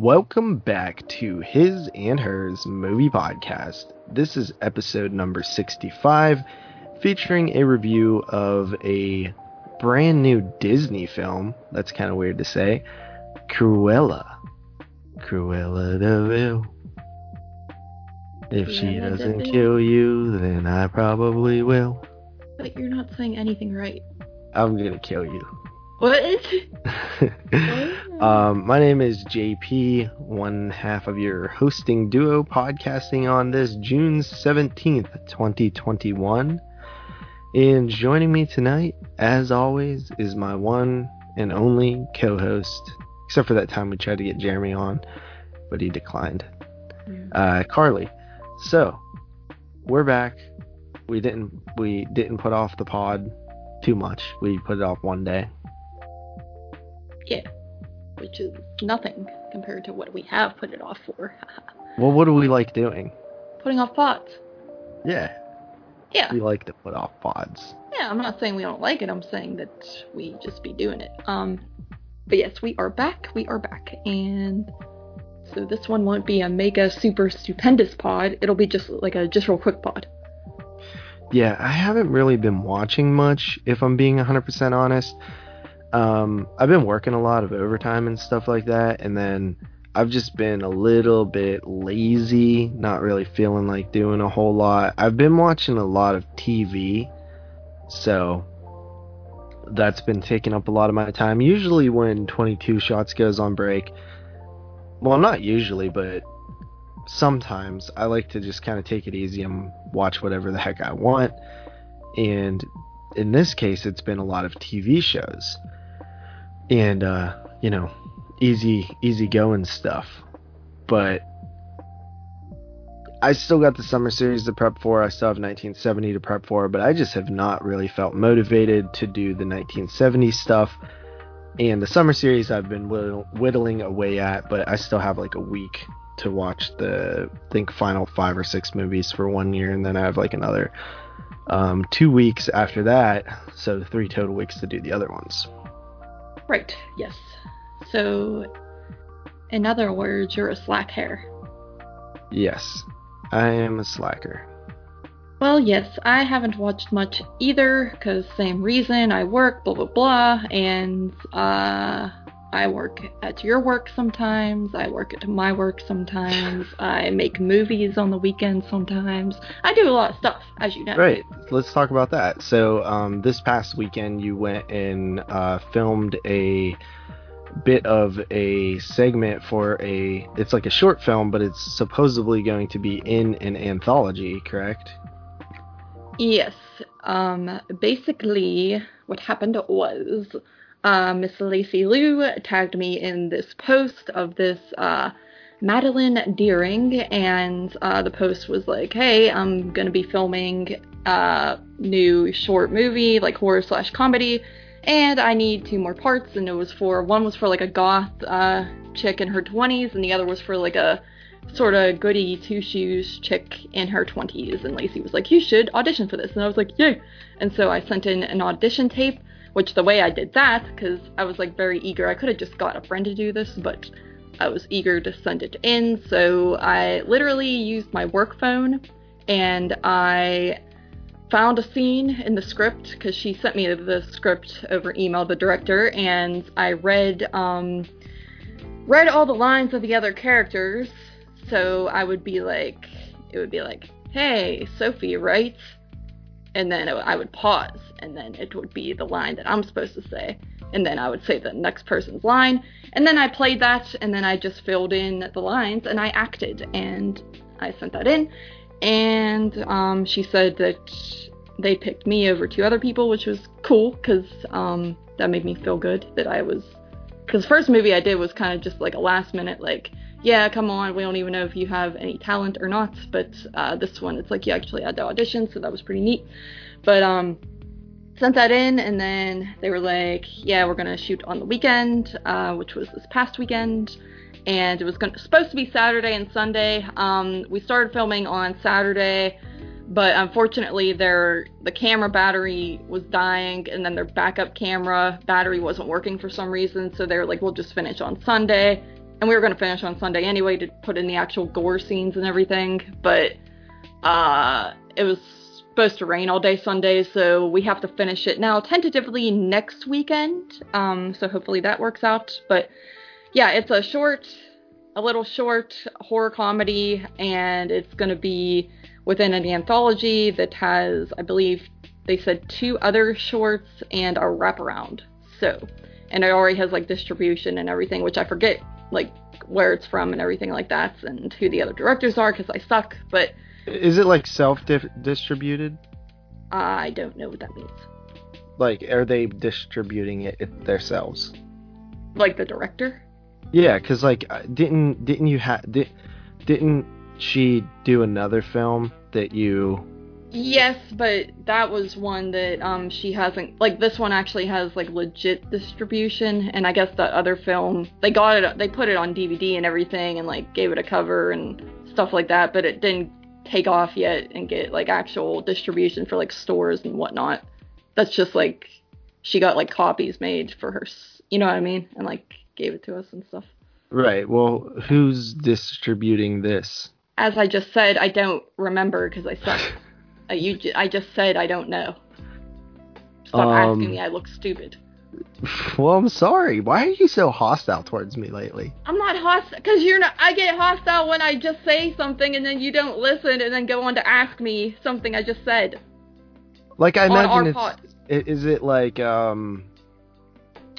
Welcome back to His and Hers Movie Podcast. This is episode number 65, featuring a review of a brand new Disney film. That's kind of weird to say. Cruella. Cruella de Vil. If she Cruella doesn't kill you, then I probably will. But you're not saying anything right. I'm gonna kill you. What? um, my name is JP, one half of your hosting duo, podcasting on this June 17th, 2021. And joining me tonight, as always, is my one and only co host, except for that time we tried to get Jeremy on, but he declined. Uh, Carly. So, we're back. We didn't we didn't put off the pod too much. We put it off one day. yeah. Which is nothing compared to what we have put it off for. Well, what do we like doing? Putting off pods. Yeah, Yeah. we like to put off pods. Yeah, I'm not saying we don't like it. I'm saying that we just be doing it. Um, but yes, we are back. We are back, and so this one won't be a mega super stupendous pod. It'll be just like a just real quick pod. Yeah, I haven't really been watching much, if I'm being 100% honest. Um, I've been working a lot of overtime and stuff like that, and then I've just been a little bit lazy, not really feeling like doing a whole lot. I've been watching a lot of TV, so that's been taking up a lot of my time. Usually, when 22 shots goes on break, well, not usually, but sometimes I like to just kind of take it easy and watch whatever the heck I want. And in this case, it's been a lot of TV shows and, uh, you know, easy, easy going stuff. But I still got the summer series to prep for. I still have 1970 to prep for, but I just have not really felt motivated to do the 1970 stuff. And the summer series I've been whittling away at, but I still have like a week to watch the I think final five or six movies for one year, and then I have like another um, two weeks after that, so three total weeks to do the other ones. Right. Yes. So, in other words, you're a slack. Yes, I am a slacker. Well, yes, I haven't watched much either, because same reason, I work, blah blah blah, and uh, I work at your work sometimes, I work at my work sometimes, I make movies on the weekends sometimes. I do a lot of stuff, as you know. Right, let's talk about that. So, um, this past weekend, you went and uh, filmed a bit of a segment for a. It's like a short film, but it's supposedly going to be in an anthology, correct? Yes. Um, basically, what happened was uh, Miss Lacey Liu tagged me in this post of this uh, Madeline Deering, and uh, the post was like, "Hey, I'm gonna be filming a new short movie, like horror slash comedy." And I need two more parts, and it was for one was for like a goth uh, chick in her 20s, and the other was for like a sort of goody two shoes chick in her 20s and Lacey was like you should audition for this and I was like yay and so I sent in an audition tape which the way I did that because I was like very eager I could have just got a friend to do this but I was eager to send it in so I literally used my work phone and I found a scene in the script because she sent me the script over email the director and I read um read all the lines of the other characters so I would be like, it would be like, hey, Sophie, right? And then I would pause, and then it would be the line that I'm supposed to say. And then I would say the next person's line. And then I played that, and then I just filled in the lines, and I acted. And I sent that in. And um, she said that they picked me over two other people, which was cool, because um, that made me feel good that I was. Because the first movie I did was kind of just like a last minute, like, yeah, come on, we don't even know if you have any talent or not. But uh, this one, it's like you actually had to audition, so that was pretty neat. But um, sent that in, and then they were like, yeah, we're gonna shoot on the weekend, uh, which was this past weekend, and it was gonna, supposed to be Saturday and Sunday. Um, we started filming on Saturday. But unfortunately, their the camera battery was dying, and then their backup camera battery wasn't working for some reason. So they were like, "We'll just finish on Sunday." And we were gonna finish on Sunday anyway to put in the actual gore scenes and everything, but uh, it was supposed to rain all day Sunday, so we have to finish it now tentatively next weekend. Um, so hopefully that works out. But yeah, it's a short, a little short horror comedy, and it's gonna be within an anthology that has, I believe, they said two other shorts and a wraparound. So, and it already has like distribution and everything, which I forget like where it's from and everything like that, and who the other directors are because I suck. But Is it like self-distributed? I don't know what that means. Like, are they distributing it themselves? Like the director? Yeah, because like, uh, didn't didn't you have did, didn't she do another film that you? Yes, but that was one that um she hasn't like this one actually has like legit distribution and I guess the other film they got it they put it on DVD and everything and like gave it a cover and stuff like that, but it didn't take off yet and get like actual distribution for like stores and whatnot. That's just like she got like copies made for her, you know what I mean, and like gave it to us and stuff. Right. Well, who's distributing this? As I just said, I don't remember because I suck. uh, you, I just said I don't know. Stop Um, asking me. I look stupid. Well, I'm sorry. Why are you so hostile towards me lately? I'm not hostile because you're not. I get hostile when I just say something and then you don't listen and then go on to ask me something I just said. Like, I imagine it's. pod. Is it like um?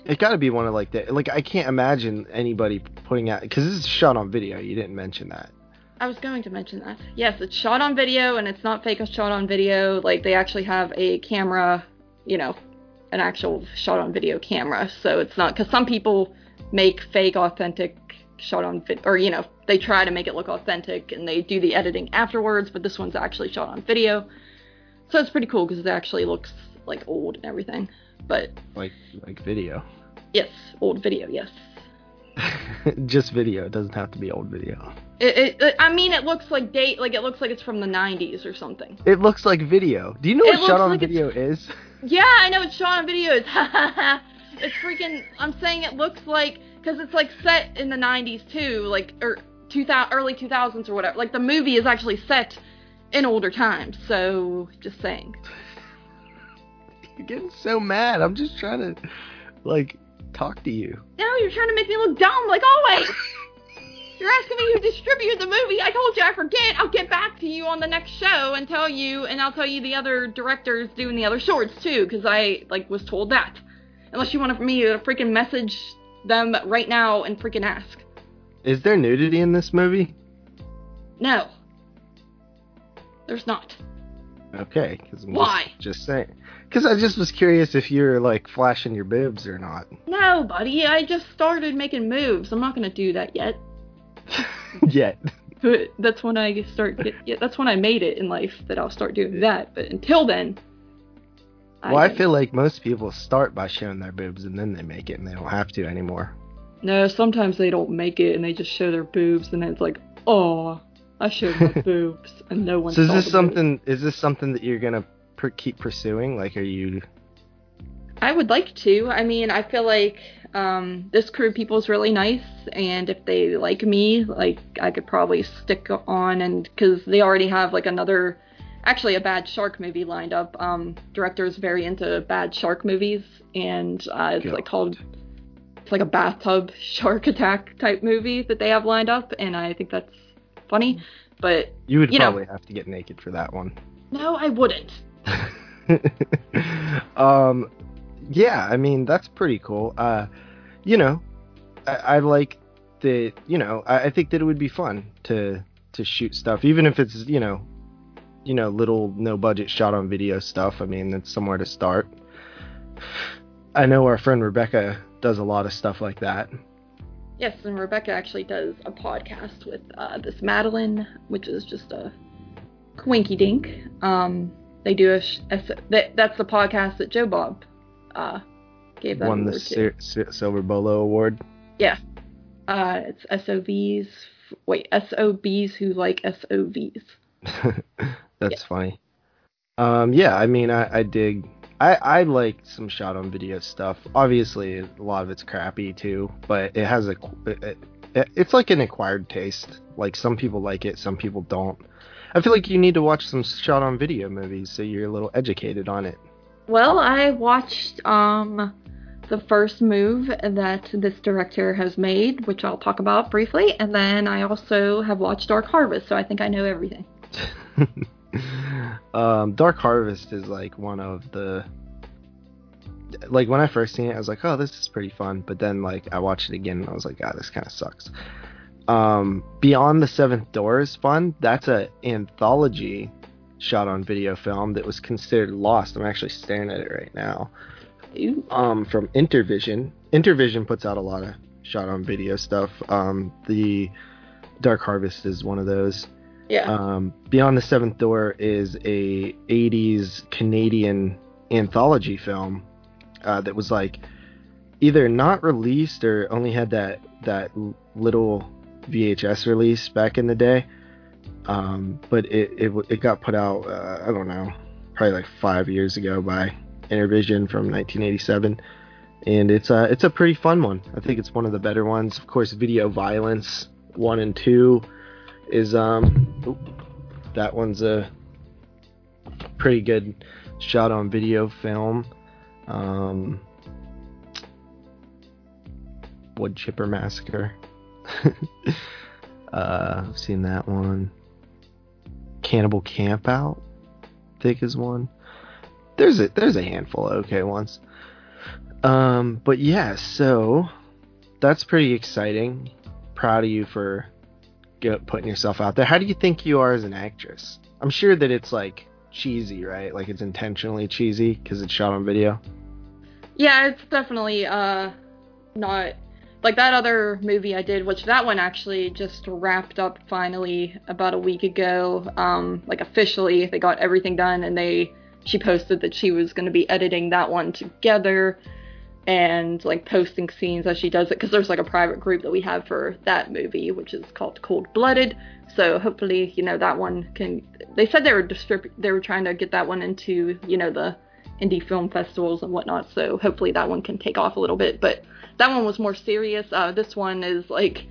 It got to be one of like that. Like, I can't imagine anybody putting out because this is shot on video. You didn't mention that. I was going to mention that. Yes, it's shot on video and it's not fake shot on video. Like they actually have a camera, you know, an actual shot on video camera. So it's not because some people make fake authentic shot on video, or you know, they try to make it look authentic and they do the editing afterwards. But this one's actually shot on video, so it's pretty cool because it actually looks like old and everything. But Like, like video. yes, old video. Yes. Just video. It doesn't have to be old video. It, it, it, I mean, it looks like date, like it looks like it's from the 90s or something. It looks like video. Do you know what shot on like video is? Yeah, I know it's shot on videos. it's freaking. I'm saying it looks like because it's like set in the 90s too, like er, or 2000 early 2000s or whatever. Like the movie is actually set in older times. So just saying. You're getting so mad. I'm just trying to, like, talk to you. No, you're trying to make me look dumb, like always. You're asking me who distributed the movie. I told you I forget. I'll get back to you on the next show and tell you, and I'll tell you the other directors doing the other shorts too, because I like was told that. Unless you want me to freaking message them right now and freaking ask. Is there nudity in this movie? No. There's not. Okay, because Why? Just, just saying. Because I just was curious if you're like flashing your boobs or not. No, buddy. I just started making moves. I'm not gonna do that yet. Yet. But that's when I start. Get, yeah, that's when I made it in life that I'll start doing that. But until then. Well, I don't. feel like most people start by showing their boobs and then they make it and they don't have to anymore. No, sometimes they don't make it and they just show their boobs and then it's like, oh, I showed my boobs and no one. So is this something? Is this something that you're gonna per- keep pursuing? Like, are you? I would like to. I mean, I feel like um, this crew of people is really nice, and if they like me, like I could probably stick on and because they already have like another. Actually, a bad shark movie lined up. Um, director is very into bad shark movies, and uh, it's like called it's like a bathtub shark attack type movie that they have lined up, and I think that's funny. But You would You know. probably have to get naked for that one. no, I wouldn't. um, yeah, I mean that's pretty cool. Uh, you know, I, I like that. You know, I, I think that it would be fun to to shoot stuff, even if it's you know, you know, little no budget shot on video stuff. I mean, that's somewhere to start. I know our friend Rebecca does a lot of stuff like that. Yes, and Rebecca actually does a podcast with uh, this Madeline, which is just a quinky dink. Um, they do a, a s- that, that's the podcast that Joe Bob uh, gave that Won the to. Sil- Sil- Silver Bolo Award. Yeah, uh, it's SOVs. Wait, SOBs who like SOVs. That's funny. Um, yeah, I mean, I, I dig. I, I like some shot on video stuff. Obviously, a lot of it's crappy too, but it has a. It, It- It's like an acquired taste. Like some people like it, some people don't. I feel like you need to watch some shot on video movies so you're a little educated on it. Well, I watched um the first move that this director has made, which I'll talk about briefly, and then I also have watched Dark Harvest, so I think I know everything. um, Dark Harvest is like one of the like when I first seen it, I was like, "Oh, this is pretty fun," but then like I watched it again and I was like, "Ah, this kind of sucks." Um, Beyond the Seventh Door is fun. That's an anthology shot on video film that was considered lost. I'm actually staring at it right now. Um, from Intervision. Intervision puts out a lot of shot on video stuff. Um, the Dark Harvest is one of those. Yeah. Um, Beyond the Seventh Door is a 80s Canadian anthology film uh, that was like either not released or only had that that little VHS release back in the day. Um, but it, it it got put out uh, I don't know probably like five years ago by Intervision from 1987, and it's a it's a pretty fun one. I think it's one of the better ones. Of course, Video Violence one and two is um that one's a pretty good shot on video film. Um, Wood Chipper Massacre. uh, I've seen that one. Cannibal Campout, I think is one. There's a there's a handful of okay ones. Um, but yeah, so that's pretty exciting. Proud of you for go, putting yourself out there. How do you think you are as an actress? I'm sure that it's like cheesy, right? Like it's intentionally cheesy because it's shot on video. Yeah, it's definitely uh not like that other movie I did, which that one actually just wrapped up finally about a week ago. Um, like officially, they got everything done, and they she posted that she was going to be editing that one together and like posting scenes as she does it because there's like a private group that we have for that movie, which is called Cold Blooded. So hopefully, you know, that one can. They said they were distrib- they were trying to get that one into you know the indie film festivals and whatnot. So hopefully that one can take off a little bit. But that one was more serious. Uh, this one is like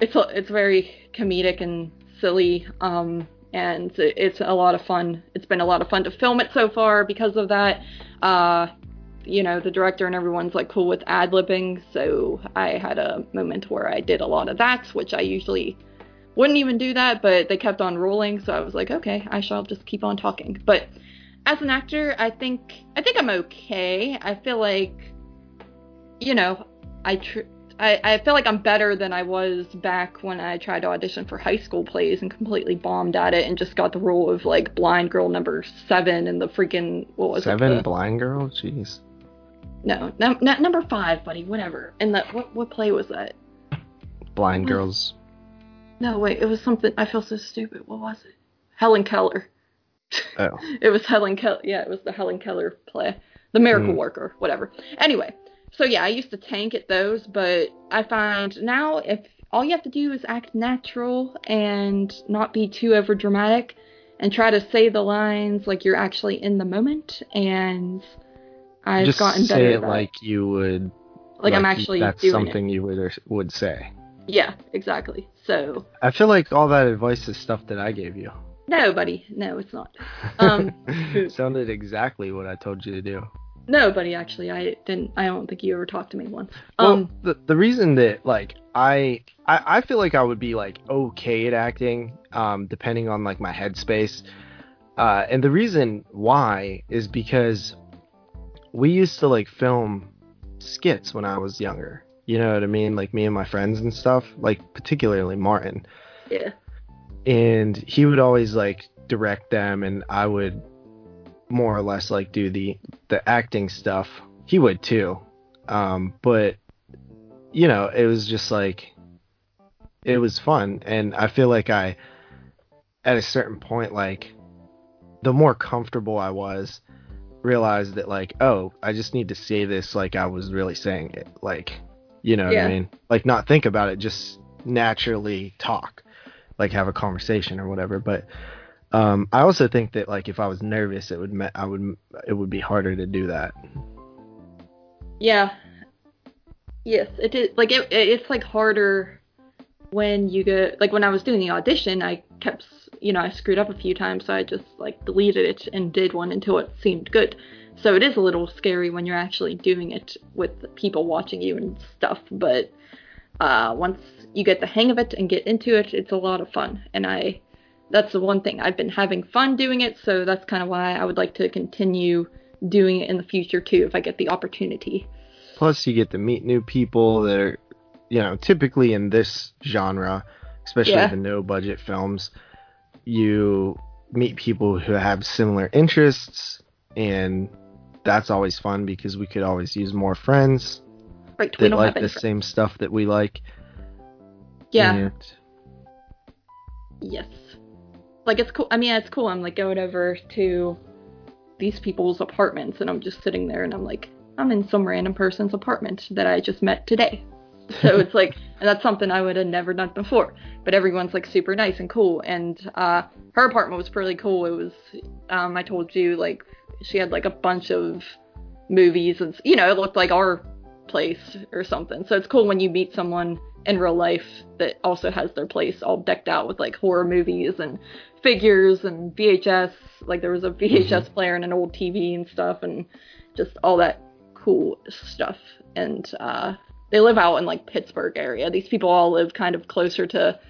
it's a, it's very comedic and silly. Um, and it- it's a lot of fun. It's been a lot of fun to film it so far because of that. Uh, you know, the director and everyone's like cool with ad libbing, so I had a moment where I did a lot of that, which I usually wouldn't even do that, but they kept on rolling, so I was like, okay, I shall just keep on talking. But as an actor, I think I think I'm okay. I feel like, you know, I tr- I, I feel like I'm better than I was back when I tried to audition for high school plays and completely bombed at it and just got the role of like blind girl number seven in the freaking what was Seven it? the- blind girl, jeez. no, not number five, buddy. Whatever. And that what what play was that? Blind girls. No, wait. It was something. I feel so stupid. What was it? Helen Keller. Oh, It was Helen Keller. Yeah, it was the Helen Keller play, The Miracle Mm. Worker, whatever. Anyway, so yeah, I used to tank at those, but I find now if all you have to do is act natural and not be too over dramatic, and try to say the lines like you're actually in the moment, and I've just gotten better say at it like you would. like I'm you- actually That's something you would would say. Yeah, exactly. So I feel like all that advice is stuff that I gave you. no, buddy, no, it's not. Um, sounded exactly what I told you to do. No, buddy, actually, I didn't. I don't think you ever talked to me once. Well, Um, the the reason that like I, I I feel like I would be like okay at acting, um, depending on like my headspace, uh, and the reason why is because we used to like film skits when I was younger. You know what I mean? Like me and my friends and stuff. Like particularly Martin, yeah, and he would always like direct them, and I would more or less like do the the acting stuff. He would too, um, but you know, it was just like it was fun, and I feel like I at a certain point, like the more comfortable I was, realized that like, oh, I just need to say this like I was really saying it, like you know what I mean? Like not think about it, just naturally talk, like have a conversation or whatever. But um, I also think that like if I was nervous, it would me- I would it would be harder to do that. yeah, yes, it is. Like it, it- it's like harder when you go like when I was doing the audition, I kept you know I screwed up a few times, so I just like deleted it and did one until it seemed good. So it is a little scary when you're actually doing it with people watching you and stuff, but uh, once you get the hang of it and get into it, it's a lot of fun. And I, that's the one thing I've been having fun doing it, so that's kind of why I would like to continue doing it in the future too, if I get the opportunity. Plus, you get to meet new people that are, you know, typically in this genre, especially Yeah. the no budget films, you meet people who have similar interests, and that's always fun because we could always use more friends Right, that like the fr- same stuff that we like. Yeah. And Yes. Like it's cool. I mean, it's cool. I'm like going over to these people's apartments and I'm just sitting there and I'm like, I'm in some random person's apartment that I just met today. So it's like, and that's something I would have never done before. But everyone's like super nice and cool. And uh, her apartment was pretty cool. It was, um, I told you, like, she had like a bunch of movies and, you know, it looked like our place or something. So it's cool when you meet someone in real life that also has their place all decked out with like horror movies and figures and VHS. Like there was a VHS player and an old TV and stuff and just all that cool stuff. And uh, they live out in like Pittsburgh area. These people all live kind of closer to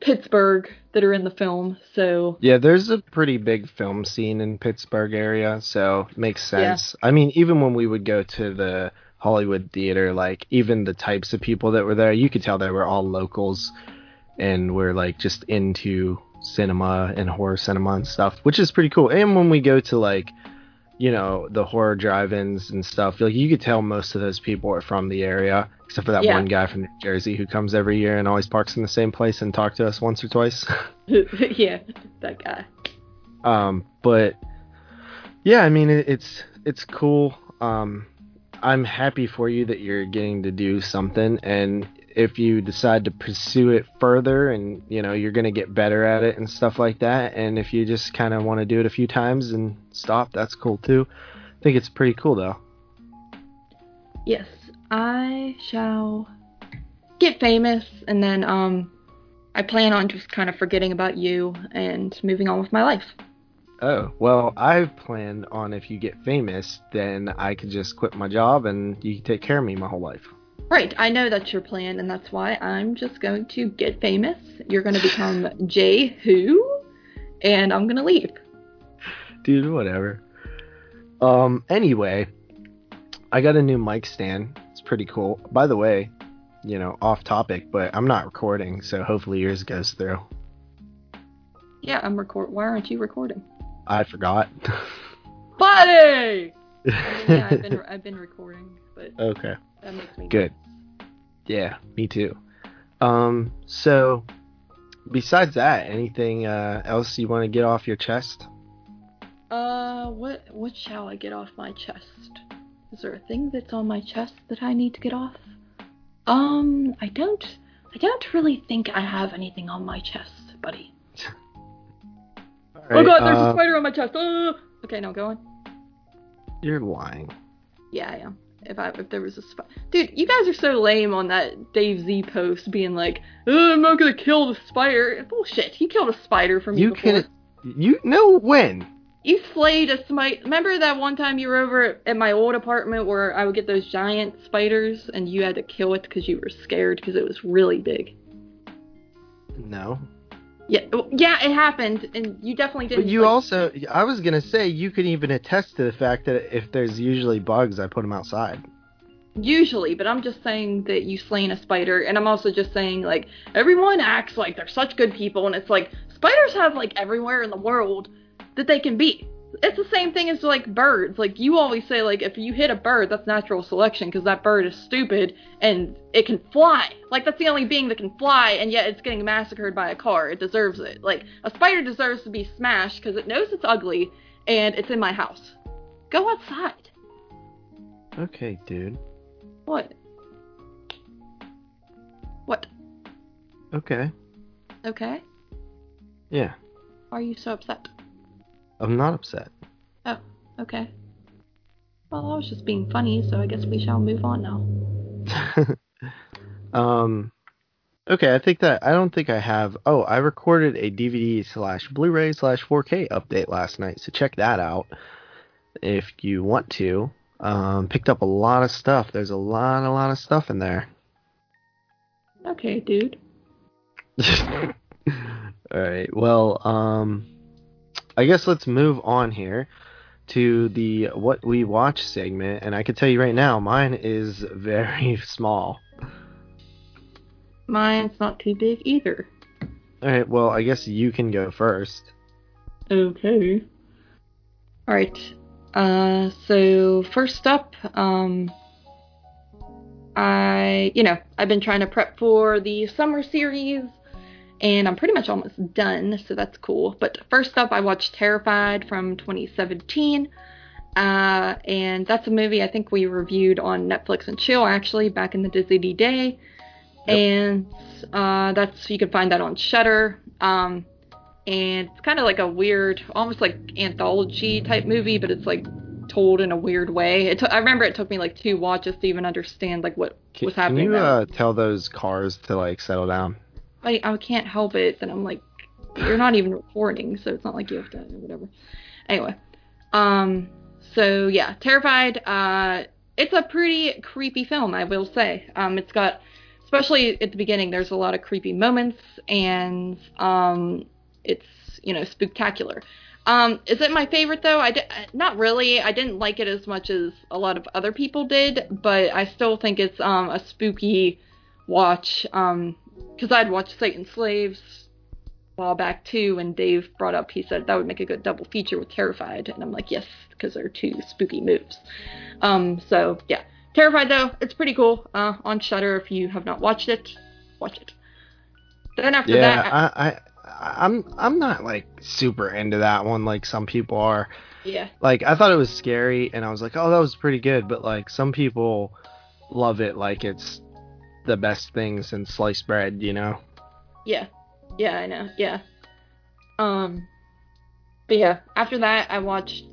Pittsburgh that are in the film. So Yeah, there's a pretty big film scene in Pittsburgh area, so makes Yeah. sense. I mean, even when we would go to the Hollywood theater, like even the types of people that were there, you could tell they were all locals and were like just into cinema and horror cinema and stuff, which is pretty cool. And when we go to like, you know, the horror drive-ins and stuff, like you could tell most of those people are from the area, except for that Yeah. one guy from New Jersey who comes every year and always parks in the same place and talk to us once or twice. yeah, that guy. um but yeah i mean it, it's it's cool um i'm happy for you that you're getting to do something and if you decide to pursue it further and you know you're going to get better at it and stuff like that and if you just kind of want to do it a few times and stop that's cool too i think it's pretty cool though Yes, I shall get famous and then um I plan on just kind of forgetting about you and moving on with my life. Oh well i've planned on if you get famous then i could just quit my job and you can take care of me my whole life Right, I know that's your plan and that's why I'm just going to get famous. You're going to become Jay Who and I'm going to leave. dude whatever um anyway i got a new mic stand it's pretty cool by the way you know off topic but i'm not recording so hopefully yours goes through Yeah, I'm record why aren't you recording? I forgot Buddy. yeah, I've been I've been recording, but okay that makes me good yeah me too um so besides that anything uh else you want to get off your chest Uh, what what shall I get off my chest? Is there a thing that's on my chest that I need to get off? Um, I don't. I don't really think I have anything on my chest, buddy. oh god, there's a uh, spider on my chest. Oh! Okay, now go on. you're lying Yeah, I am. If I if there was a spider, dude, you guys are so lame on that Dave Z post, being like, oh, "I'm not gonna kill the spider." Bullshit. He killed a spider for me you before. can you know when You slayed a smite. Remember that one time you were over at my old apartment where I would get those giant spiders and you had to kill it because you were scared because it was really big. no Yeah, yeah, it happened, and you definitely didn't. But you like- also, I was gonna say, you could even attest to the fact that if there's usually bugs, I put them outside. usually, but I'm just saying that you slain a spider, and I'm also just saying like everyone acts like they're such good people, and it's like spiders have like everywhere in the world that they can be. It's the same thing as like birds. Like you always say, like if you hit a bird, that's natural selection because that bird is stupid and it can fly. Like that's the only being that can fly, and yet it's getting massacred by a car. It deserves it. Like a spider deserves to be smashed because it knows it's ugly and it's in my house. Go outside. Okay, dude. What? What? Okay. Okay. Yeah. Why are you so upset? I'm not upset. Oh, okay. Well, I was just being funny, so I guess we shall move on now. um. Okay, I think that I don't think I have. Oh, I recorded a DVD slash Blu-ray slash 4K update last night, so check that out if you want to. Um, picked up a lot of stuff. There's a lot, a lot of stuff in there. Okay, dude. All right. Well, um, I guess let's move on here to the what we watch segment, and I can tell you right now, mine is very small. Mine's not too big either. All right. Well, I guess you can go first. Okay. All right. Uh, so first up, um, I, you know, I've been trying to prep for the summer series, and I'm pretty much almost done, so that's cool. But first up, I watched Terrified from 2017. Uh, and that's a movie I think we reviewed on Netflix and Chill actually back in the Disney day. Yep. And uh, that's you can find that on Shudder. Um, and it's kind of like a weird, almost like anthology type movie, but it's like told in a weird way. It t- I remember it took me like two watches to even understand like what Can, was can happening. you there. uh, tell those cars to like settle down? I, I can't help it that I'm like, you're not even recording, so it's not like you have to, or whatever. Anyway, um, so yeah, Terrified, uh, it's a pretty creepy film, I will say. Um, it's got, especially at the beginning, there's a lot of creepy moments, and, um, it's, you know, spectacular. Um, is it my favorite though? I di- not really. I didn't like it as much as a lot of other people did, but I still think it's um, a spooky watch. Um, because I'd watched Satan's Slaves a while back too, and Dave brought up, he said that would make a good double feature with Terrified, and I'm like, yes, because they're two spooky moves. Um, so yeah, Terrified though, it's pretty cool. Uh, on Shudder, if you have not watched it, watch it. Then after Yeah, that, I, I, I'm, I'm not like super into that one like some people are. yeah, Like I thought it was scary, and I was like, oh, that was pretty good. But like some people love it like it's the best thing since sliced bread, you know? yeah, yeah, I know, yeah. Um, but yeah, after that, I watched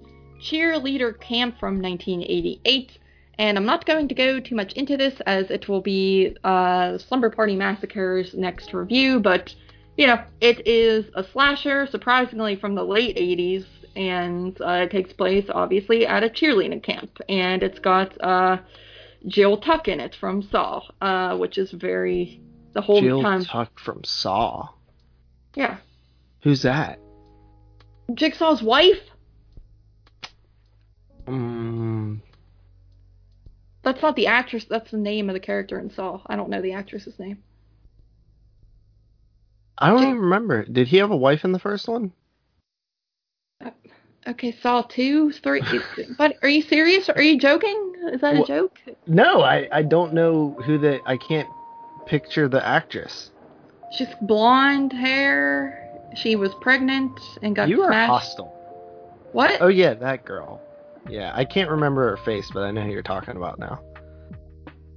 Cheerleader Camp from 1988. And I'm not going to go too much into this as it will be uh, Slumber Party Massacre's next review, but you know, it is a slasher, surprisingly from the late 80s, and uh, it takes place obviously at a cheerleading camp. And it's got uh, Jill Tuck in it from Saw, uh, which is very. The whole Jill time. Tuck from Saw. yeah. Who's that? Jigsaw's wife? Mm, That's not the actress, that's the name of the character in Saw. I don't know the actress's name. I don't Jig- even remember. Did he have a wife in the first one? Okay, Saw 2, 3. but are you serious? Are you joking? Is that a joke? No, I, I don't know who the. I can't picture the actress. She's blonde hair. She was pregnant and got you are hostile. What? Oh yeah, that girl. Yeah, I can't remember her face, but I know who you're talking about now.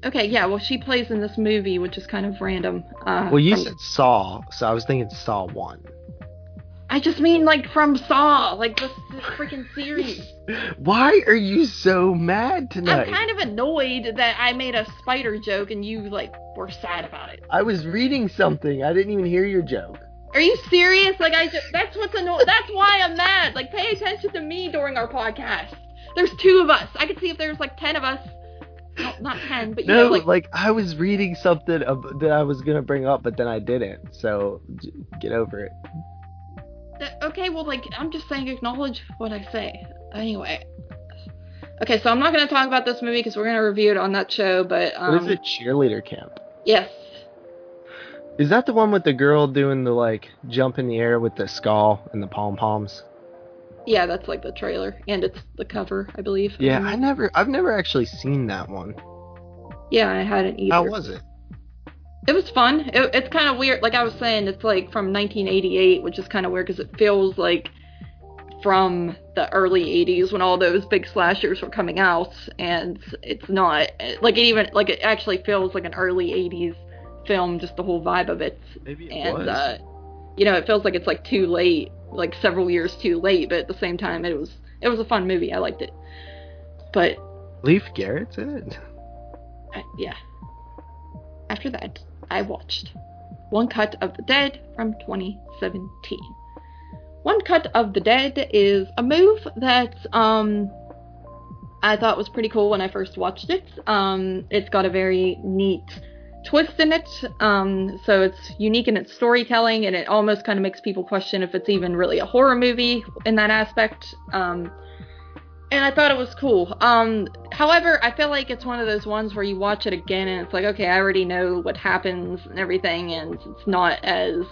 Okay, yeah, well, she plays in this movie, which is kind of random. Uh, Well, you from- said Saw, so I was thinking Saw One. I just mean, like, from Saw, like, this, this freaking series. Why are you so mad tonight? I'm kind of annoyed that I made a spider joke and you, like, were sad about it. I was reading something. I didn't even hear your joke. Are you serious? Like, I just, that's what's annoying. That's why I'm mad. Like, pay attention to me during our podcast. There's two of us. I could see if there's, like, ten of us. No, not ten, but, you No, know, like, like, I was reading something that I was gonna bring up, but then I didn't. So j- get over it. Th- Okay, well, like, I'm just saying, acknowledge what I say. Anyway. Okay, so I'm not going to talk about this movie because we're going to review it on that show, but, um, what is it? Cheerleader camp. yes. Is that the one with the girl doing the like jump in the air with the skull and the pom poms? Yeah, that's, like, the trailer, and it's the cover, I believe. Yeah, Um, I never, I've never actually seen that one. Yeah, I hadn't either. How was it? It was fun. It, it's kind of weird. Like I was saying, it's like from 1988, which is kind of weird because it feels like from the early 80s when all those big slashers were coming out, and it's not. Like it even like it actually feels like an early 80s film, just the whole vibe of it. Maybe it And was. uh, you know, it feels like it's like too late, like several years too late. But at the same time, it was it was a fun movie. I liked it. But Leif Garrett's in it. I, yeah. After that, I watched One Cut of the Dead from 2017. One Cut of the Dead is a move that um, I thought was pretty cool when I first watched it. Um, it's got a very neat twist in it, um, so it's unique in its storytelling, and it almost kind of makes people question if it's even really a horror movie in that aspect. Um, and I thought it was cool. Um, however, I feel like it's one of those ones where you watch it again and it's like, okay, I already know what happens and everything, and it's not as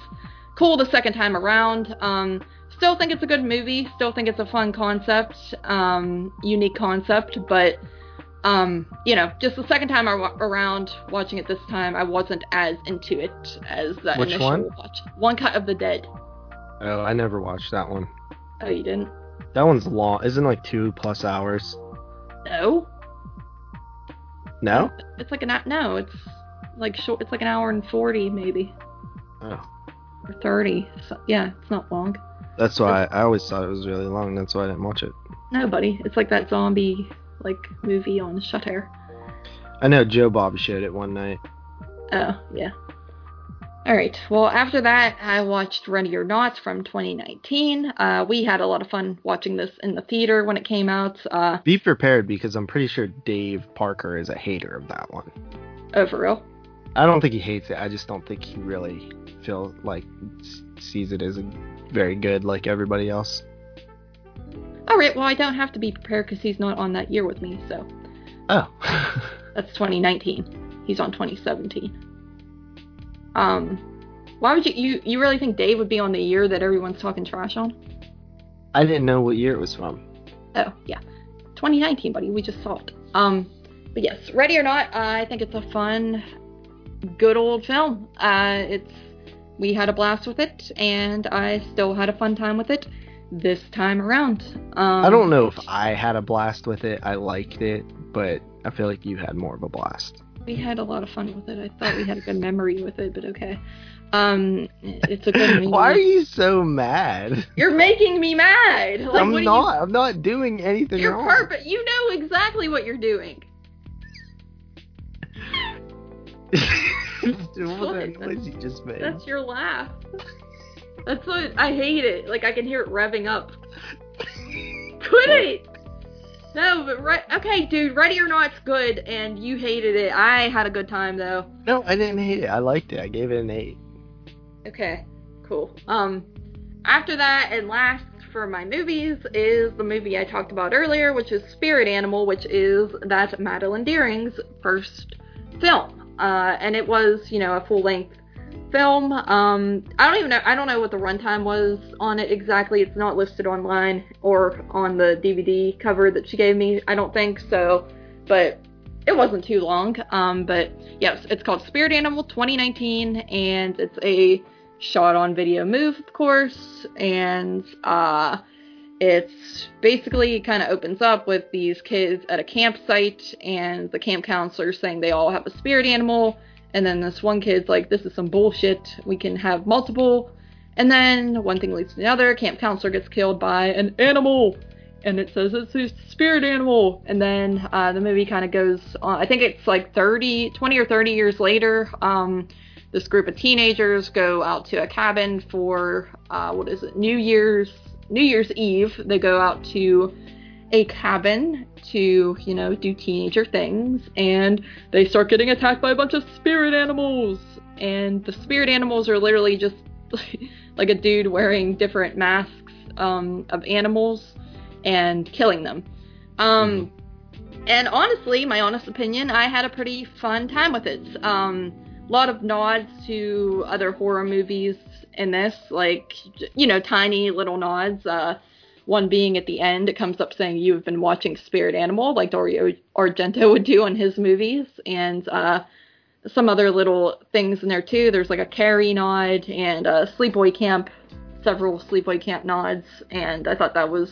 cool the second time around. Um, still think it's a good movie. Still think it's a fun concept, um, unique concept, but um, you know, just the second time around watching it this time, I wasn't as into it as the Which initial one? watch. One Cut of the Dead. Oh, I never watched that one. Oh, you didn't? That one's long. Isn't it like two plus hours? No. No. It's like an no. It's like short. It's like an hour and forty maybe Oh, or thirty. So, yeah, it's not long. that's why I, I always thought it was really long. That's why I didn't watch it. No, buddy. It's like that zombie like movie on Shudder. I know Joe Bob showed it one night. Oh, yeah. Alright, well, after that, I watched Ready or Not from 2019. Uh, we had a lot of fun watching this in the theater when it came out. Uh, Be prepared because I'm pretty sure Dave Parker is a hater of that one. overall. I don't think he hates it. I just don't think he really feel like sees it as a very good like everybody else. Alright, well, I don't have to be prepared because he's not on that year with me, so Oh. that's 2019. He's on 2017. Um, why would you, you, you really think Dave would be on the year that everyone's talking trash on? I didn't know what year it was from. Oh, yeah. 2019, buddy. We just saw it. Um, but yes, Ready or Not, I think it's a fun, good old film. Uh, it's we had a blast with it, and I still had a fun time with it this time around. Um, I don't know if I had a blast with it. I liked it, but I feel like you had more of a blast. We had a lot of fun with it. I thought we had a good memory with it, but okay. Um, it's a good. Why are you so mad? You're making me mad. Like, I'm not. I'm not doing anything You, you're wrong. perfect. You know exactly what you're doing. what that noise you just made? That's your laugh. That's what I hate it. Like I can hear it revving up. Quit it. No, but right. Okay, dude. Ready or Not's good, and you hated it. I had a good time though. No, I didn't hate it. I liked it. I gave it an eight. Okay, cool. Um, after that and last for my movies is the movie I talked about earlier, which is Spirit Animal, which is that Madeline Deering's first film. Uh, and it was, you know, a full length film. Um, I don't even know. I don't know what the runtime was on it exactly. It's not listed online or on the DVD cover that she gave me. I don't think so, but it wasn't too long. Um, but yes, it's called Spirit Animal 2019, and it's a shot on video move, of course, and uh, it's basically kind of opens up with these kids at a campsite, and the camp counselor saying they all have a spirit animal, and then this one kid's like, "This is some bullshit. We can have multiple." And then one thing leads to another. Camp counselor gets killed by an animal, and it says it's a spirit animal. And then uh, the movie kind of goes on. I think it's like 30, 20 or 30 years later. Um, this group of teenagers go out to a cabin for uh, what is it? New Year's New Year's Eve. They go out to a cabin to you know do teenager things, and they start getting attacked by a bunch of spirit animals. And the spirit animals are literally just like a dude wearing different masks um, of animals and killing them. Um, And honestly, my honest opinion, I had a pretty fun time with it. Um, a lot of nods to other horror movies in this, like you know, tiny little nods. Uh, one being at the end, it comes up saying you've been watching Spirit Animal, like Dario Argento would do in his movies, and uh, some other little things in there too. There's like a Carrie nod and a Sleepaway Camp, several Sleepaway Camp nods, and I thought that was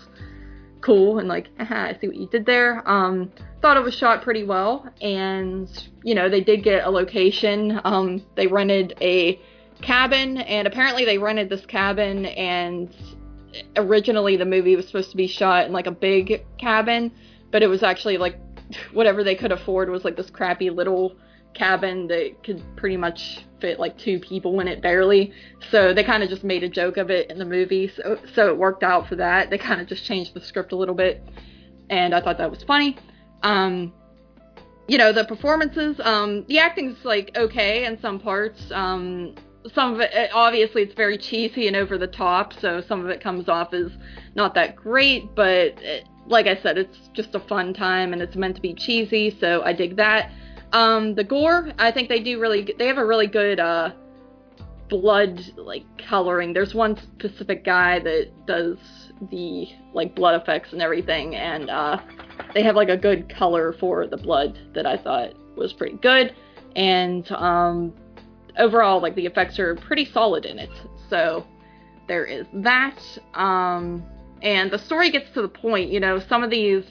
cool and like, haha, I see what you did there. Um, thought it was shot pretty well, and you know they did get a location. Um, they rented a cabin, and apparently they rented this cabin, and originally the movie was supposed to be shot in like a big cabin, but it was actually like whatever they could afford was like this crappy little cabin that could pretty much fit like two people in it barely. So they kind of just made a joke of it in the movie. So so it worked out for that. They kind of just changed the script a little bit, and I thought that was funny. Um, you know the performances, um, the acting's like okay in some parts. Um, some of it obviously it's very cheesy and over the top, so some of it comes off as not that great. But it, like I said, it's just a fun time and it's meant to be cheesy, so I dig that. Um, the gore, I think they do really. They have a really good uh, blood like coloring. There's one specific guy that does the like blood effects and everything, and uh, they have like a good color for the blood that I thought was pretty good. And um, overall, like the effects are pretty solid in it. So there is that. Um, and the story gets to the point. You know, some of these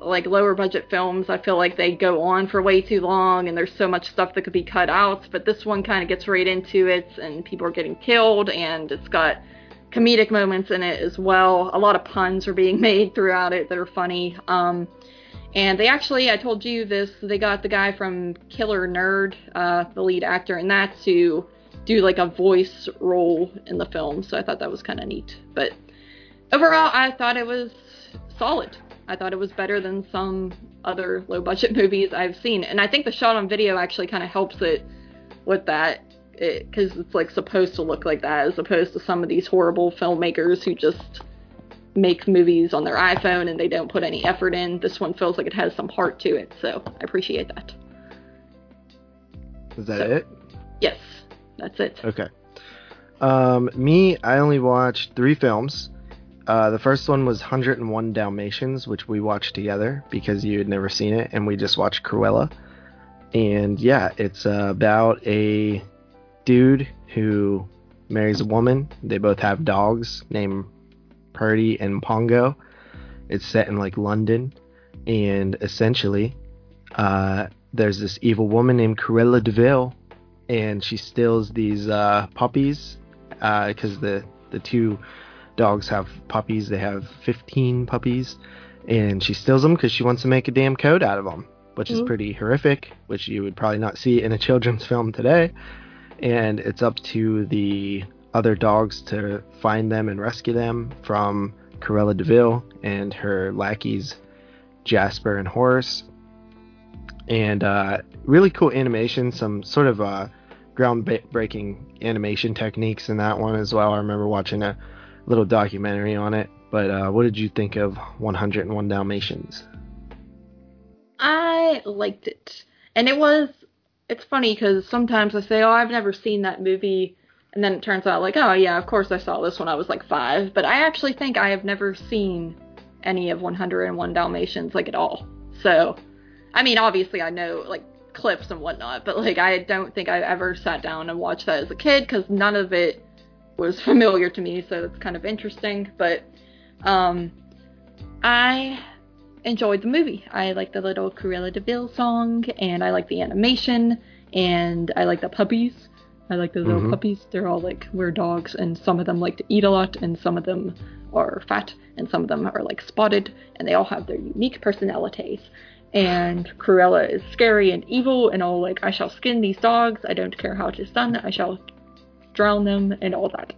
like lower budget films, I feel like they go on for way too long and there's so much stuff that could be cut out. But this one kind of gets right into it and people are getting killed and it's got comedic moments in it as well. A lot of puns are being made throughout it that are funny. Um, and they actually, I told you this, they got the guy from Killer Nerd, uh, the lead actor in that, to do like a voice role in the film. So I thought that was kind of neat. But overall, I thought it was solid. I thought it was better than some other low budget movies I've seen. And I think the shot on video actually kind of helps it with that because it, it's like supposed to look like that as opposed to some of these horrible filmmakers who just make movies on their iPhone and they don't put any effort in. This one feels like it has some heart to it, so I appreciate that. Is that so, it? Yes, that's it. Okay. Um, me, I only watched three films. Uh, the first one was 101 Dalmatians, which we watched together because you had never seen it, and we just watched Cruella. And yeah, it's uh, about a dude who marries a woman. They both have dogs named Purdy and Pongo. It's set in like London, and essentially, uh, there's this evil woman named Cruella de Vil, and she steals these uh, puppies because uh, the the two dogs have puppies. They have 15 puppies, and she steals them because she wants to make a damn coat out of them, which mm-hmm. is pretty horrific, which you would probably not see in a children's film today. And it's up to the other dogs to find them and rescue them from Cruella de Vil and her lackeys Jasper and Horace. And uh, really cool animation, some sort of uh, groundbreaking animation techniques in that one as well. I remember watching a little documentary on it. But uh, what did you think of 101 Dalmatians? I liked it, and it was. It's funny because sometimes I say, "Oh, I've never seen that movie," and then it turns out like, "Oh yeah, of course I saw this when I was like five. But I actually think I have never seen any of 101 Dalmatians like at all. So, I mean, obviously I know like clips and whatnot, but like I don't think I ever sat down and watched that as a kid because none of it was familiar to me, so it's kind of interesting. But um, I enjoyed the movie. I like the little Cruella de Vil song, and I like the animation, and I like the puppies. I like the little mm-hmm. puppies. They're all like we're dogs, and some of them like to eat a lot, and some of them are fat, and some of them are like spotted, and they all have their unique personalities. And Cruella is scary and evil, and all like I shall skin these dogs. I don't care how it is done. I shall drown them and all that.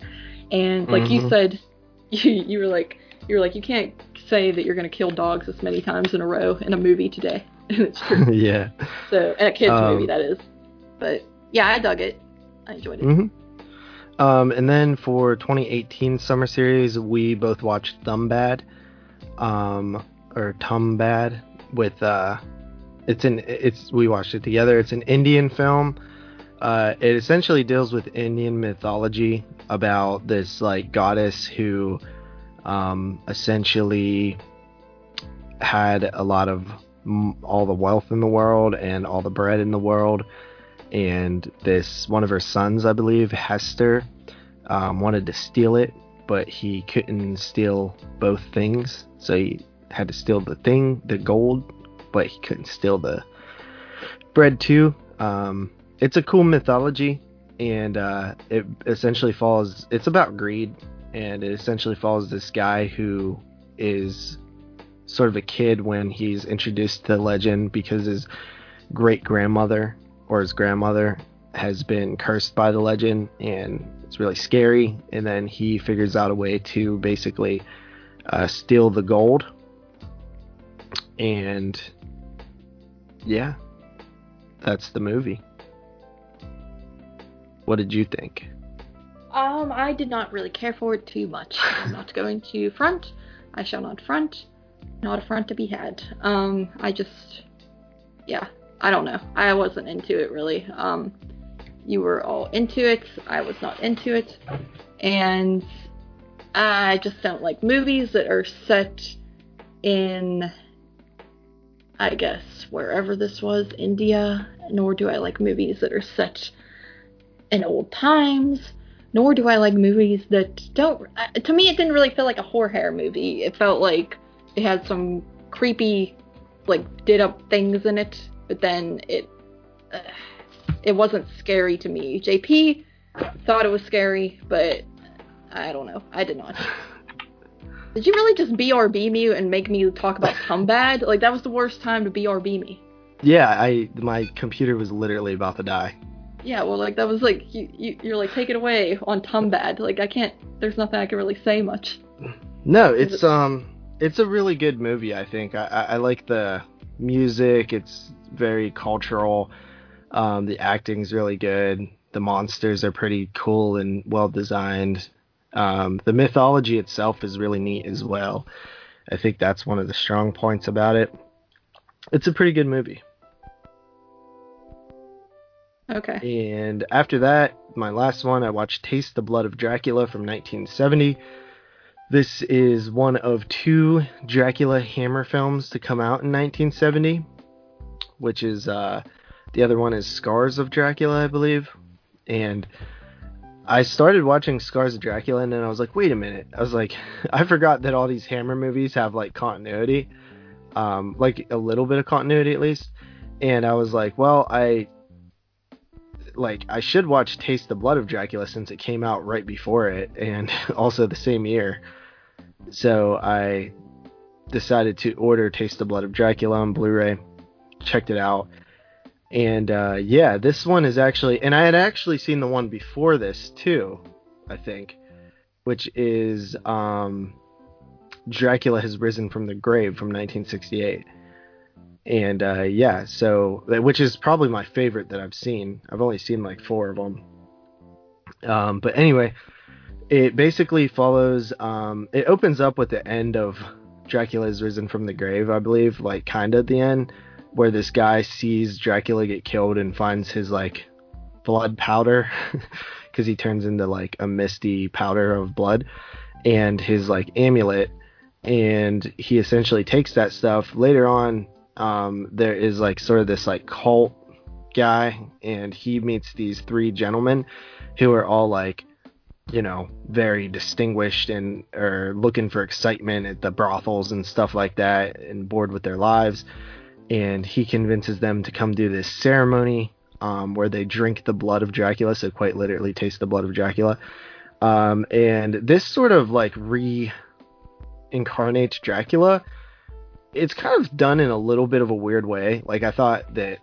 And like mm-hmm. you said, you you were like you were like you can't say that you're gonna kill dogs this many times in a row in a movie today. it's true. yeah. So in a kids um, movie that is. But yeah, I dug it. I enjoyed it. Mm-hmm. Um, and then for 2018 summer series, we both watched Thumbad, um, or Tumbbad with uh, it's an it's we watched it together. It's an Indian film uh, it essentially deals with Indian mythology about this like goddess who um, essentially had a lot of m- all the wealth in the world and all the bread in the world. And this one of her sons, I believe, Hastar, um, wanted to steal it, but he couldn't steal both things. So he had to steal the thing, the gold, but he couldn't steal the bread too. Um, it's a cool mythology, and uh, it essentially follows. It's about greed, and it essentially follows this guy who is sort of a kid when he's introduced to the legend because his great grandmother or his grandmother has been cursed by the legend and it's really scary and then he figures out a way to basically uh, steal the gold and yeah that's the movie what did you think Um, I did not really care for it too much. I'm not going to front. I shall not front. Not a front to be had. Um, I just, yeah, I don't know. I wasn't into it really. Um, you were all into it. I was not into it, and I just don't like movies that are set in, I guess, wherever this was, India. Nor do I like movies that are set in old times nor do I like movies that don't. To me, it didn't really feel like a horror movie. It felt like it had some creepy, like did up things in it, but then it uh, it wasn't scary to me. JP thought it was scary, but I don't know. I did not. Did you really just BRB me and make me talk about Tumbbad? Like that was the worst time to BRB me. yeah i my computer was literally about to die Yeah, well, like that was like you, you you're like take it away on Tumbbad. Like I can't. There's nothing I can really say much. No, Is it's um, it's a really good movie. I think I, I, I like the music. It's very cultural. Um, the acting's really good. The monsters are pretty cool and well designed. Um, the mythology itself is really neat as well. I think that's one of the strong points about it. It's a pretty good movie. Okay. And after that, my last one, I watched Taste the Blood of Dracula from 1970. This is one of two Dracula Hammer films to come out in 1970, which is uh, the other one is Scars of Dracula, I believe. And I started watching Scars of Dracula, and then I was like, wait a minute. I was like, I forgot that all these Hammer movies have like continuity, um, like a little bit of continuity at least. And I was like, well, I like I should watch Taste the Blood of Dracula since it came out right before it and also the same year. So I decided to order Taste the Blood of Dracula on Blu-ray. Checked it out. And uh, yeah, this one is actually and I had actually seen the one before this too, I think, which is um Dracula has risen from the grave from 1968 and uh, yeah, so which is probably my favorite that I've seen. I've only seen like four of them. Um, but anyway, it basically follows. Um, it opens up with the end of Dracula Has risen from the grave, I believe, like kind of the end, where this guy sees Dracula get killed and finds his like blood powder because he turns into like a misty powder of blood and his like amulet and he essentially takes that stuff later on um, there is like sort of this like cult guy, and he meets these three gentlemen who are all like, you know, very distinguished and are looking for excitement at the brothels and stuff like that, and bored with their lives. And he convinces them to come do this ceremony um, where they drink the blood of Dracula, so quite literally taste the blood of Dracula. Um, and this sort of like reincarnates Dracula it's kind of done in a little bit of a weird way. Like I thought that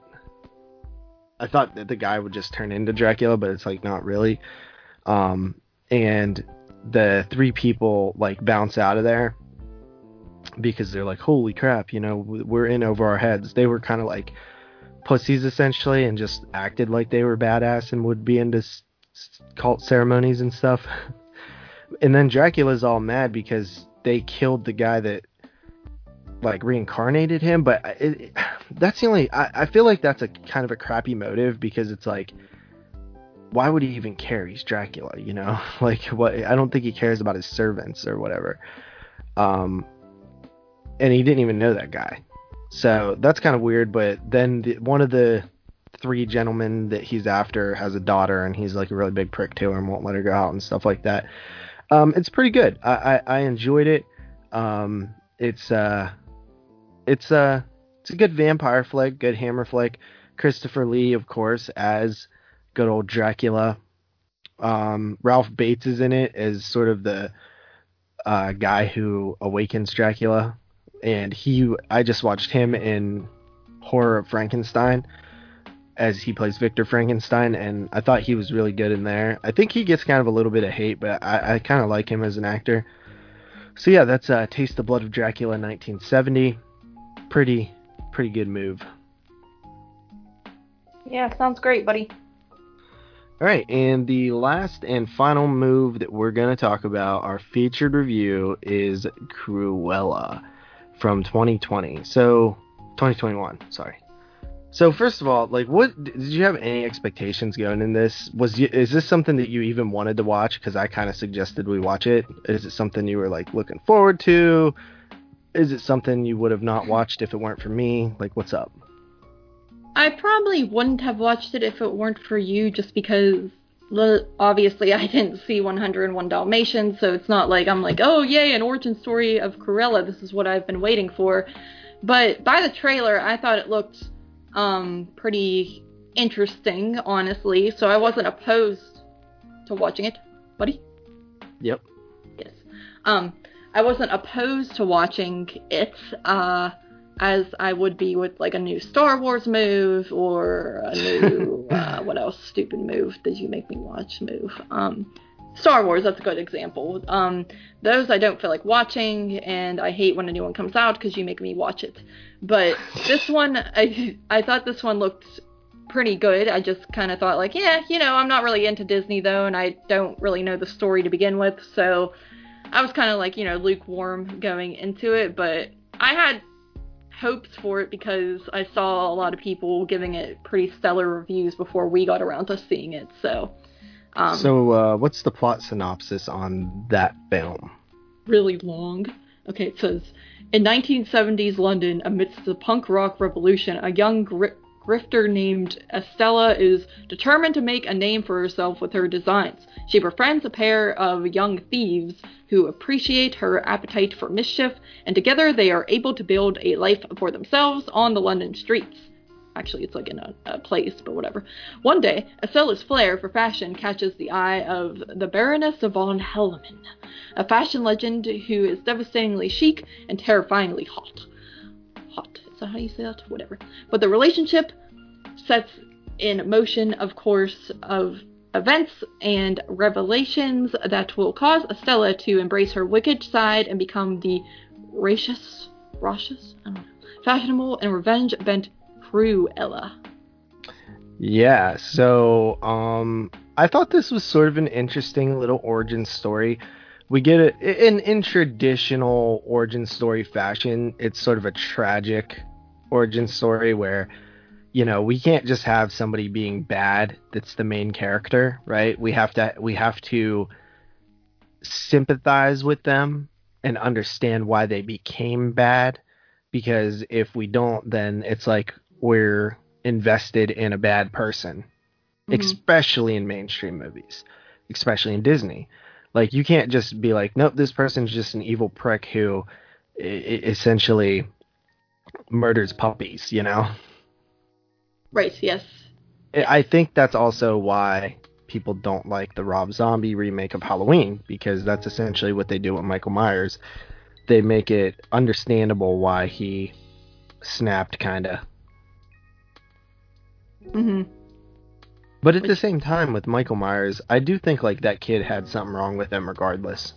I thought that the guy would just turn into Dracula, but it's like not really. Um and the three people like bounce out of there because they're like holy crap, you know, we're in over our heads. They were kind of like pussies essentially and just acted like they were badass and would be into s- cult ceremonies and stuff. and then Dracula's all mad because they killed the guy that like reincarnated him but it, it- that's the only I, I feel like that's a kind of a crappy motive because it's like why would he even care he's dracula you know like what i don't think he cares about his servants or whatever um and he didn't even know that guy. So that's kind of weird but then the, one of the three gentlemen that he's after has a daughter and he's like a really big prick to her and won't let her go out and stuff like that. Um it's pretty good. I i, I enjoyed it. Um it's uh it's a it's a good vampire flick, good hammer flick. Christopher Lee, of course, as good old Dracula. Um, Ralph Bates is in it as sort of the uh, guy who awakens Dracula, and he I just watched him in Horror of Frankenstein, as he plays Victor Frankenstein, and I thought he was really good in there. I think he gets kind of a little bit of hate, but I, I kind of like him as an actor. So yeah, that's uh, Taste the Blood of Dracula, 1970. Pretty, pretty good move. Yeah, sounds great, buddy. All right, and the last and final move that we're going to talk about, our featured review, is Cruella from 2020. So, 2021, sorry. So first of all, like, what did you have any expectations going in this? Was you, is this something that you even wanted to watch? Because I kind of suggested we watch it. Is it something you were like looking forward to? Is it something you would have not watched if it weren't for me? Like, what's up? I probably wouldn't have watched it if it weren't for you, just because obviously I didn't see 101 Dalmatians, so it's not like I'm like, oh yay, an origin story of Cruella. This is what I've been waiting for. But by the trailer, I thought it looked um, pretty interesting, honestly. So I wasn't opposed to watching it, buddy. Yep. Yes. Um, I wasn't opposed to watching it, uh, as I would be with like a new Star Wars move or a new uh, what else stupid move did you make me watch move? Um, Star Wars, that's a good example. Um, those I don't feel like watching, and I hate when a new one comes out because you make me watch it. But this one, I I thought this one looked pretty good. I just kind of thought like, yeah, you know, I'm not really into Disney though, and I don't really know the story to begin with, so I was kind of like, you know, lukewarm going into it. But I had hopes for it because I saw a lot of people giving it pretty stellar reviews before we got around to seeing it. So um, so, uh, what's the plot synopsis on that film? Really long. Okay, it says In 1970s London, amidst the punk rock revolution, a young gri- grifter named Estella is determined to make a name for herself with her designs. She befriends a pair of young thieves who appreciate her appetite for mischief, and together they are able to build a life for themselves on the London streets. Actually, it's like in a, a place, but whatever. One day, Estella's flair for fashion catches the eye of the Baroness von Hellman, a fashion legend who is devastatingly chic and terrifyingly hot. Hot. Is that how you say that? Whatever. But the relationship sets in motion, of course, of events and revelations that will cause Estella to embrace her wicked side and become the racious, raucous, know, fashionable and revenge bent Cruella. Yeah, so um, I thought this was sort of an interesting little origin story. We get it in in traditional origin story fashion. It's sort of a tragic origin story where you know we can't just have somebody being bad that's the main character, right? We have to we have to sympathize with them and understand why they became bad because if we don't then it's like we're invested in a bad person, mm-hmm. especially in mainstream movies, especially in Disney. Like you can't just be like, nope, this person's just an evil prick who I- essentially murders puppies, you know? Right, yes. I think that's also why people don't like the Rob Zombie remake of Halloween because that's essentially what they do with Michael Myers. They make it understandable why he snapped kind of Mm-hmm. But at the same time, with Michael Myers, I do think like that kid had something wrong with him, regardless.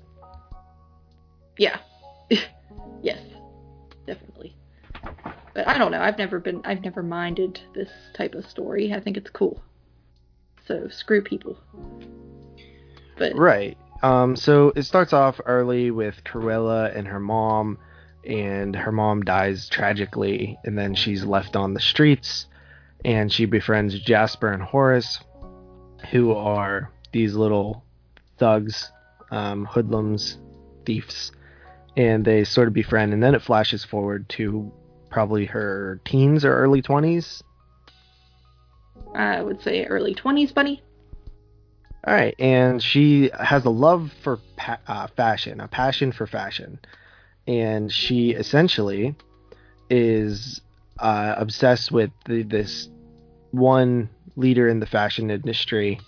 Yeah. yes, definitely. But I don't know. I've never been. I've never minded this type of story. I think it's cool. So screw people. But right. Um. So it starts off early with Cruella and her mom, and her mom dies tragically, and then she's left on the streets and she befriends Jasper and Horace, who are these little thugs, um, hoodlums, thieves, and they sort of befriend. And then it flashes forward to probably her teens or early 20s. I would say early 20s, buddy. All right, and she has a love for pa- uh, fashion, a passion for fashion, and she essentially is uh, obsessed with the, this one leader in the fashion industry.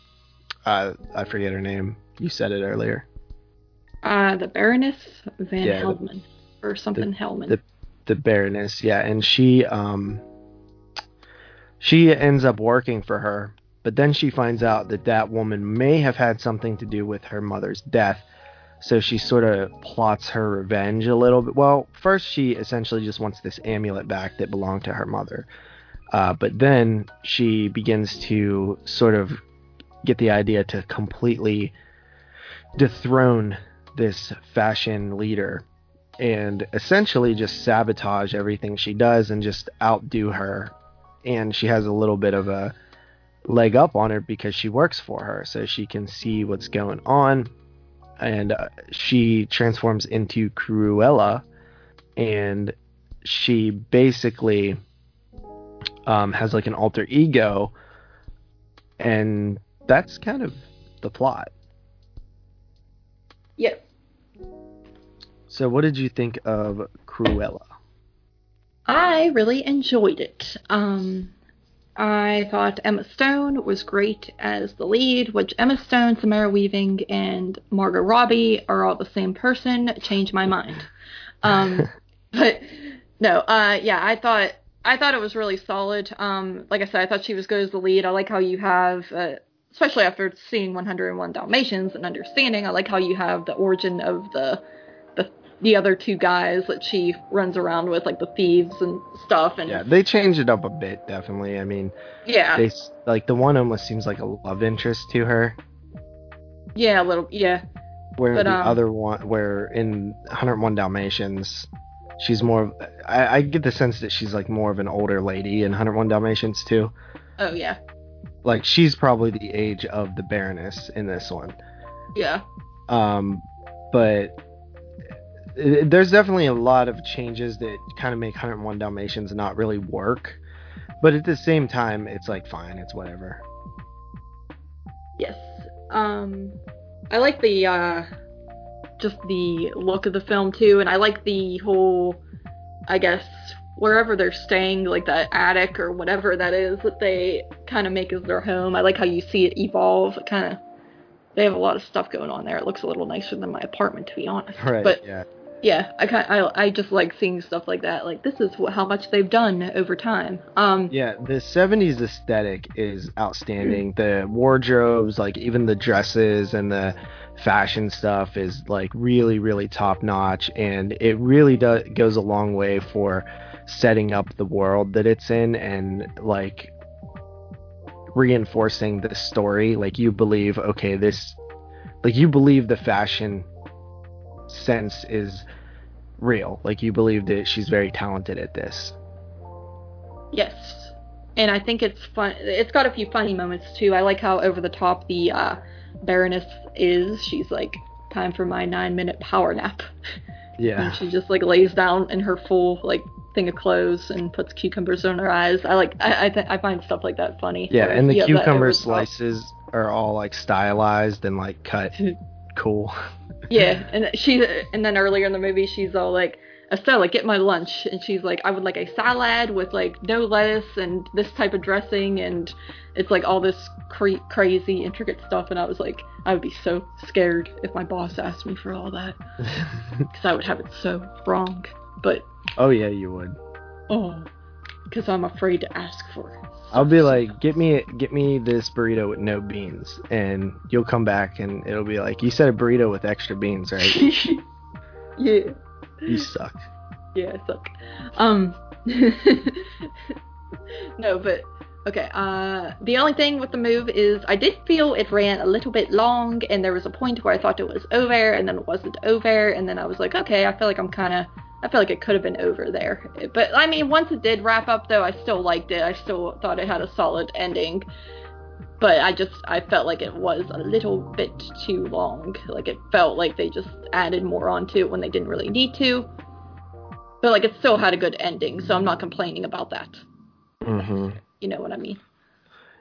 Uh, I forget her name. You said it earlier. Uh, the Baroness Van yeah, Hellman or something the, Hellman. The the Baroness, yeah, and she um she ends up working for her, but then she finds out that that woman may have had something to do with her mother's death. So she sort of plots her revenge a little bit. Well, first she essentially just wants this amulet back that belonged to her mother. Uh, but then she begins to sort of get the idea to completely dethrone this fashion leader and essentially just sabotage everything she does and just outdo her. And she has a little bit of a leg up on her because she works for her, so she can see what's going on. And uh, she transforms into Cruella, and she basically um, has like an alter ego, and that's kind of the plot. Yes. So, what did you think of Cruella? I really enjoyed it. Um, I thought Emma Stone was great as the lead, which Emma Stone, Samara Weaving, and Margot Robbie are all the same person. Changed my mind. Um, but no, uh, yeah, I thought I thought it was really solid. Um, like I said, I thought she was good as the lead. I like how you have, uh, especially after seeing 101 Dalmatians and understanding, I like how you have the origin of the the the other two guys that she runs around with, like the thieves and stuff. And Yeah, they changed it up a bit, definitely. I mean, yeah, they like the one almost seems like a love interest to her, yeah, a little, yeah, where But, the um, other one, where in 101 Dalmatians, she's more. Of, I, I get the sense that she's like more of an older lady in 101 Dalmatians too. oh yeah, Like she's probably the age of the Baroness in this one. yeah, Um, but there's definitely a lot of changes that kind of make 101 Dalmatians not really work. But at the same time, it's like fine, it's whatever. yes. Um, I like the uh, just the look of the film too, and I like the whole, I guess wherever they're staying, like that attic or whatever that is that they kind of make as their home. I like how you see it evolve. It kind of they have a lot of stuff going on there. It looks a little nicer than my apartment, to be honest. Right. But yeah. Yeah, I kind I I just like seeing stuff like that. Like this is how much they've done over time. Um, Yeah, the 70s aesthetic is outstanding. The wardrobes, like even the dresses and the fashion stuff is like really really top notch and it really does goes a long way for setting up the world that it's in and like reinforcing the story like you believe okay this like you believe the fashion sense is real like you believe that she's very talented at this Yes. And I think it's fun. It's got a few funny moments too. I like how over the top the uh, Baroness is. She's like, time for my nine minute power nap. yeah And she just like lays down in her full like thing of clothes and puts cucumbers on her eyes. I like. I I, th- I find stuff like that funny. Yeah, and the cucumber over the top. slices are all like stylized and like cut cool. Yeah, and she and then earlier in the movie she's all like, Estella, get my lunch, and she's like, I would like a salad with like no lettuce and this type of dressing, and it's like all this cra- crazy intricate stuff, and I was like, I would be so scared if my boss asked me for all that, because I would have it so wrong. But oh yeah, you would. oh, because I'm afraid to ask for it. I'll be like, get me get me this burrito with no beans, and you'll come back and it'll be like, you said a burrito with extra beans, right? yeah. you suck. Yeah, I suck. Um, no, but okay. Uh, the only thing with the move is I did feel it ran a little bit long, and there was a point where I thought it was over, and then it wasn't over, and then I was like, okay, I feel like I'm kind of. I feel like it could have been over there. But I mean, once it did wrap up, though, I still liked it. I still thought it had a solid ending. But I just I felt like it was a little bit too long. Like it felt like they just added more onto it when they didn't really need to. But like it still had a good ending, so I'm not complaining about that. hmm You know what I mean?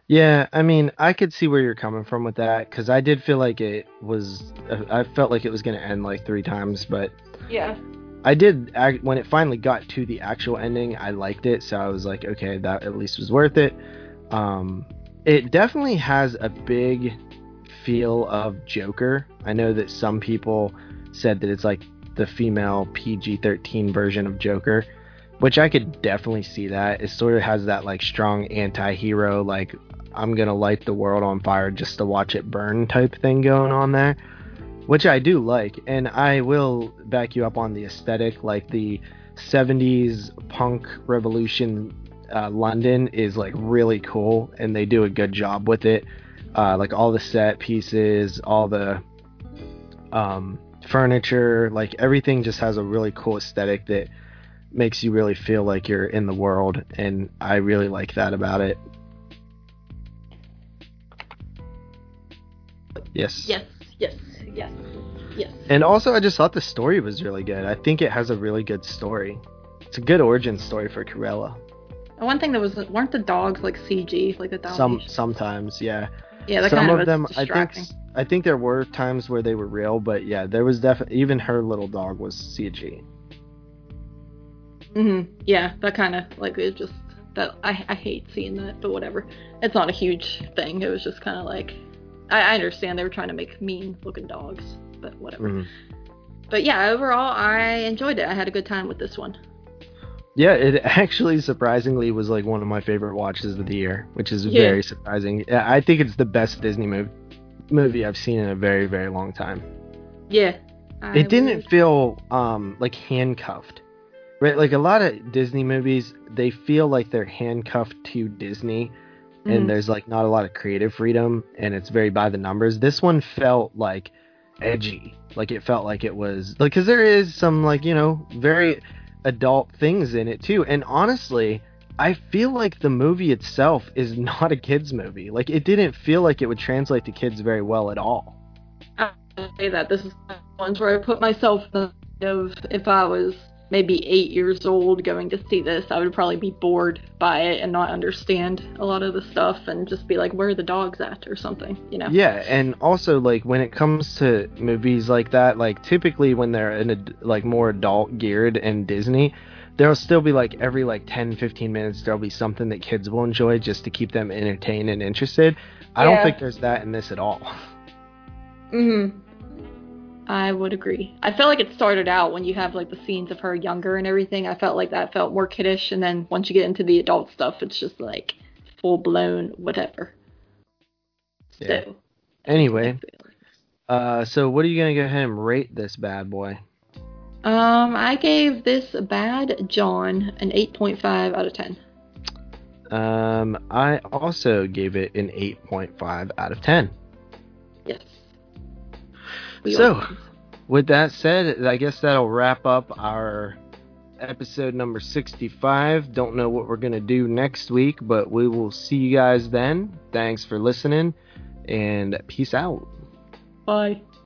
Yeah, I mean, I could see where you're coming from with that because I did feel like it was. I felt like it was gonna end like three times, but Yeah. I did when it finally got to the actual ending. I liked it, so I was like, okay, that at least was worth it. Um, it definitely has a big feel of Joker. I know that some people said that it's like the female PG-13 version of Joker, which I could definitely see that. It sort of has that like strong anti-hero, like I'm gonna light the world on fire just to watch it burn type thing going on there, which I do like, and I will back you up on the aesthetic, like the 70s punk revolution uh, London is like really cool, and they do a good job with it. Uh, like all the set pieces, all the um, furniture, like everything just has a really cool aesthetic that makes you really feel like you're in the world, and I really like that about it. Yes. Yes, yes, yes, yes. And also, I just thought the story was really good. I think it has a really good story. It's a good origin story for Cruella. And one thing that was weren't the dogs like CG, like the dogs. Some sometimes, yeah. yeah, that Some kind of was them, I think. I think there were times where they were real, but yeah, there was definitely even her little dog was CG. Hmm Yeah, that kind of like it just that I I hate seeing that, but whatever. It's not a huge thing. It was just kind of like I, I understand they were trying to make mean looking dogs, but whatever. Mhm. But yeah, overall I enjoyed it. I had a good time with this one. Yeah, it actually surprisingly was like one of my favorite watches of the year, which is Yeah. very surprising. Yeah, I think it's the best Disney movie movie I've seen in a very very long time. Yeah. I it didn't would- feel um like handcuffed right like a lot of disney movies they feel like they're handcuffed to disney Mhm. and there's like not a lot of creative freedom and it's very by the numbers. This one felt like edgy. Like it felt like it was like because there is some like you know very adult things in it too. And honestly i feel like the movie itself is not a kids movie. Like it didn't feel like it would translate to kids very well at all. I say that this is one ones where I put myself in the of if I was maybe eight years old going to see this, I would probably be bored by it and not understand a lot of the stuff and just be like, where are the dogs at or something, you know? Yeah, and also like when it comes to movies like that, like typically when they're in a like more adult geared and Disney, there'll still be like every like 10 15 minutes there'll be something that kids will enjoy just to keep them entertained and interested. I don't think there's that in this at all. hmm I would agree. I felt like it started out when you have like the scenes of her younger and everything. I felt like that felt more kiddish, and then once you get into the adult stuff, it's just like full blown whatever. Yeah. So Anyway, uh so what are you going to go ahead and rate this bad boy? Um, I gave this Bad John an 8.5 out of 10. Um I also gave it an 8.5 out of 10. Yes. We So, are- With that said, I guess that'll wrap up our episode number 65. Don't know what we're going to do next week, but we will see you guys then. Thanks for listening, and peace out. bye.